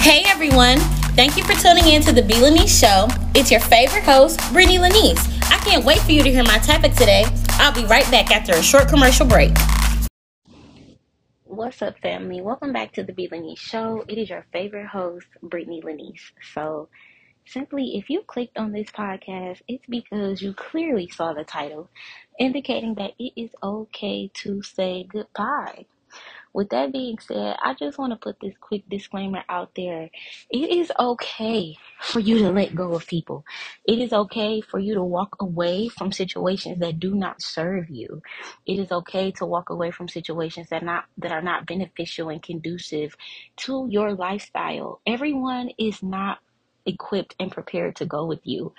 Hey everyone! Thank you for tuning in to the B. Lanice Show. It's your favorite host, Brittany Lanice. I can't wait for you to hear my topic today. I'll be right back after a short commercial break. What's up, family? Welcome back to the B. Lanice Show. It is your favorite host, Brittany Lanice. So, simply, if you clicked on this podcast, it's because you clearly saw the title indicating that it is okay to say goodbye. With that being said, I just want to put this quick disclaimer out there. It is okay for you to let go of people. It is okay for you to walk away from situations that do not serve you. It is okay to walk away from situations that not that are not beneficial and conducive to your lifestyle. Everyone is not equipped and prepared to go with you.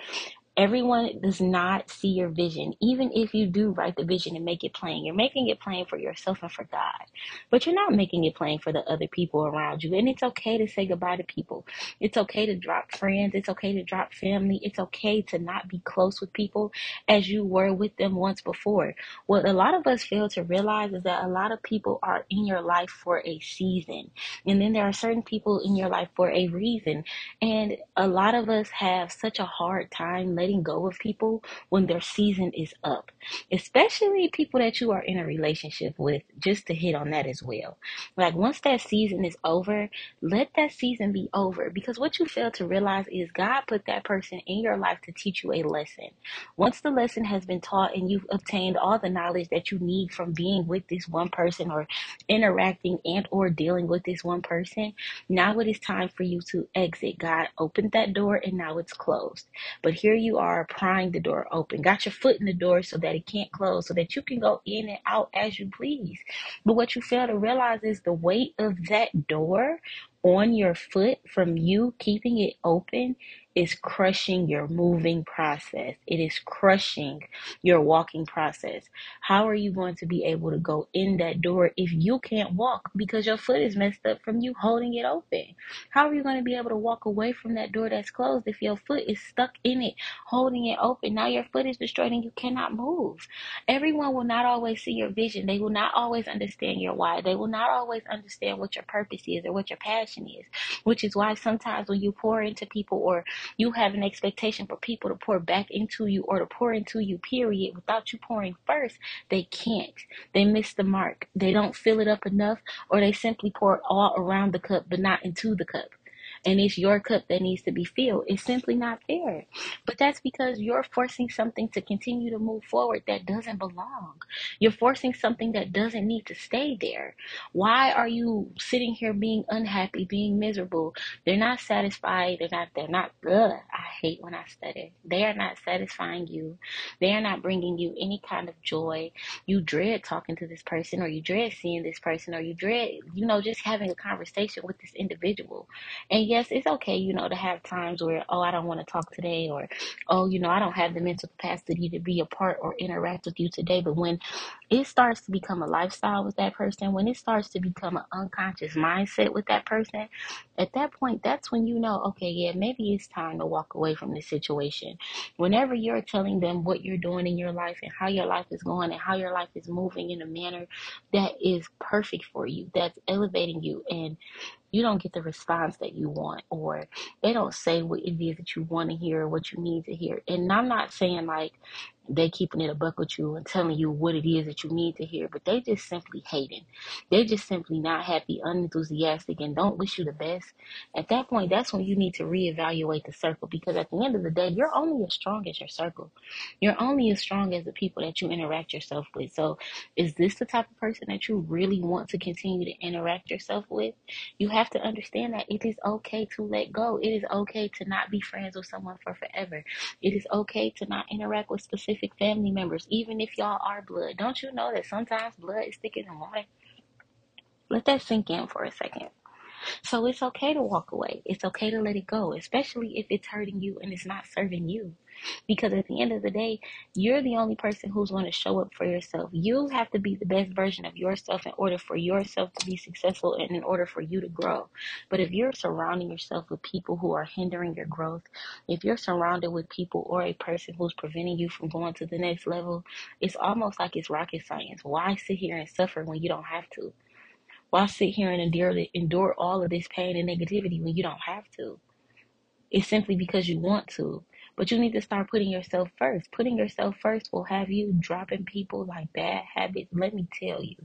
Everyone does not see your vision. Even if you do write the vision and make it plain, you're making it plain for yourself and for God. But you're not making it plain for the other people around you. And it's okay to say goodbye to people. It's okay to drop friends. It's okay to drop family. It's okay to not be close with people as you were with them once before. What a lot of us fail to realize is that a lot of people are in your life for a season. And then there are certain people in your life for a reason. And a lot of us have such a hard time letting go of people when their season is up, especially people that you are in a relationship with, just to hit on that as well. Like, once that season is over, let that season be over because what you fail to realize is God put that person in your life to teach you a lesson. Once the lesson has been taught and you've obtained all the knowledge that you need from being with this one person or interacting and or dealing with this one person, now it is time for you to exit. God opened that door and now it's closed. But here you are prying the door open, got your foot in the door so that it can't close, so that you can go in and out as you please. But what you fail to realize is the weight of that door on your foot from you keeping it open is crushing your moving process. It is crushing your walking process. How are you going to be able to go in that door if you can't walk because your foot is messed up from you holding it open? How are you going to be able to walk away from that door that's closed if your foot is stuck in it, holding it open? Now your foot is destroyed and you cannot move. Everyone will not always see your vision. They will not always understand your why. They will not always understand what your purpose is or what your passion is, which is why sometimes when you pour into people or you have an expectation for people to pour back into you or to pour into you, period, without you pouring first, they can't. They miss the mark. They don't fill it up enough, or they simply pour all around the cup but not into the cup and it's your cup that needs to be filled. It's simply not fair. But that's because you're forcing something to continue to move forward that doesn't belong. You're forcing something that doesn't need to stay there. Why are you sitting here being unhappy, being miserable? They're not satisfied. They're not, they're not, ugh, I hate when I stutter. They are not satisfying you. They are not bringing you any kind of joy. You dread talking to this person or you dread seeing this person or you dread, you know, just having a conversation with this individual. And yes, it's okay, you know, to have times where, oh, I don't want to talk today, or, oh, you know, I don't have the mental capacity to be a part or interact with you today. But when it starts to become a lifestyle with that person, when it starts to become an unconscious mindset with that person, at that point, that's when you know, okay, yeah, maybe it's time to walk away from this situation. Whenever you're telling them what you're doing in your life and how your life is going and how your life is moving in a manner that is perfect for you, that's elevating you and you don't get the response that you want or they don't say what it is that you want to hear or what you need to hear. And i'm not saying like they keeping it a buck with you and telling you what it is that you need to hear, but they just simply hating. They just simply not happy, unenthusiastic, and don't wish you the best. At that point, that's when you need to reevaluate the circle because at the end of the day, you're only as strong as your circle. You're only as strong as the people that you interact yourself with. So, is this the type of person that you really want to continue to interact yourself with? You have to understand that it is okay to let go. It is okay to not be friends with someone for forever. It is okay to not interact with specific specific family members, even if y'all are blood. Don't you know that sometimes blood is thicker than water? Let that sink in for a second. So it's okay to walk away. It's okay to let it go, especially if it's hurting you and it's not serving you. Because at the end of the day, you're the only person who's going to show up for yourself. You have to be the best version of yourself in order for yourself to be successful and in order for you to grow. But if you're surrounding yourself with people who are hindering your growth, if you're surrounded with people or a person who's preventing you from going to the next level, it's almost like it's rocket science. Why sit here and suffer when you don't have to? Why sit here and endure endure all of this pain and negativity when you don't have to? It's simply because you want to. But you need to start putting yourself first. Putting yourself first will have you dropping people like bad habits. Let me tell you.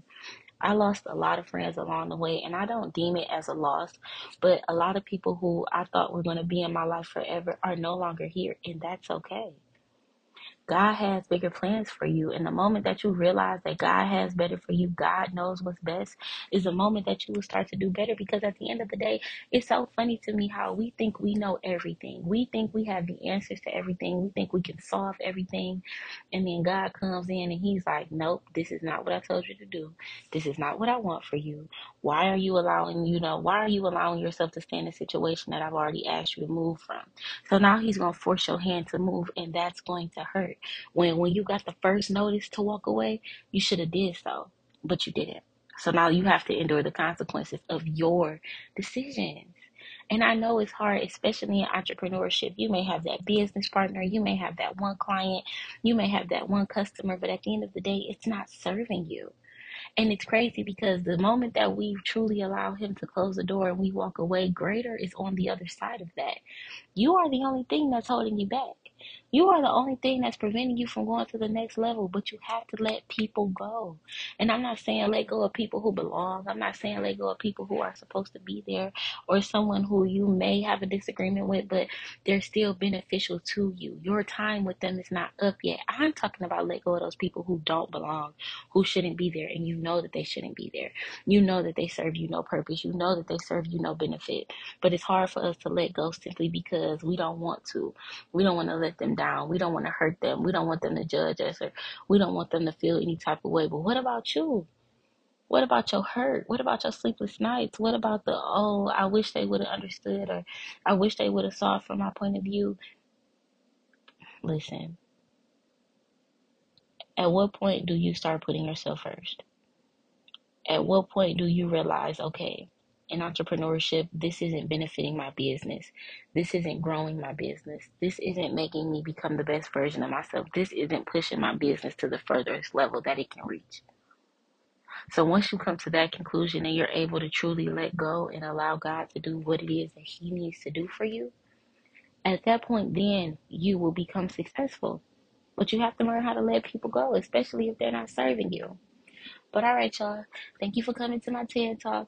I lost a lot of friends along the way, and I don't deem it as a loss, but a lot of people who I thought were going to be in my life forever are no longer here, and that's okay. God has bigger plans for you. And the moment that you realize that God has better for you, God knows what's best, is the moment that you will start to do better. Because at the end of the day, it's so funny to me how we think we know everything. We think we have the answers to everything. We think we can solve everything. And then God comes in and He's like, Nope, this is not what I told you to do. This is not what I want for you. Why are you allowing, you know, why are you allowing yourself to stay in a situation that I've already asked you to move from? So now He's going to force your hand to move, and that's going to hurt. When when you got the first notice to walk away, you should have did so, but you didn't. So now you have to endure the consequences of your decisions. And I know it's hard, especially in entrepreneurship. You may have that business partner, you may have that one client, you may have that one customer, but at the end of the day, it's not serving you. And it's crazy because the moment that we truly allow him to close the door and we walk away, greater is on the other side of that. You are the only thing that's holding you back. You are the only thing that's preventing you from going to the next level, but you have to let people go. And I'm not saying let go of people who belong. I'm not saying let go of people who are supposed to be there or someone who you may have a disagreement with, but they're still beneficial to you. Your time with them is not up yet. I'm talking about let go of those people who don't belong, who shouldn't be there, and you know that they shouldn't be there. You know that they serve you no purpose. You know that they serve you no benefit. But it's hard for us to let go simply because we don't want to. We don't want to let them down. We don't want to hurt them. We don't want them to judge us or we don't want them to feel any type of way. But what about you? What about your hurt? What about your sleepless nights? What about the, oh, I wish they would have understood or I wish they would have saw it from my point of view? Listen, at what point do you start putting yourself first? At what point do you realize, okay, in entrepreneurship, this isn't benefiting my business. This isn't growing my business. This isn't making me become the best version of myself. This isn't pushing my business to the furthest level that it can reach. So once you come to that conclusion and you're able to truly let go and allow God to do what it is that He needs to do for you, at that point, then you will become successful. But you have to learn how to let people go, especially if they're not serving you. But all right, y'all. Thank you for coming to my TED Talk.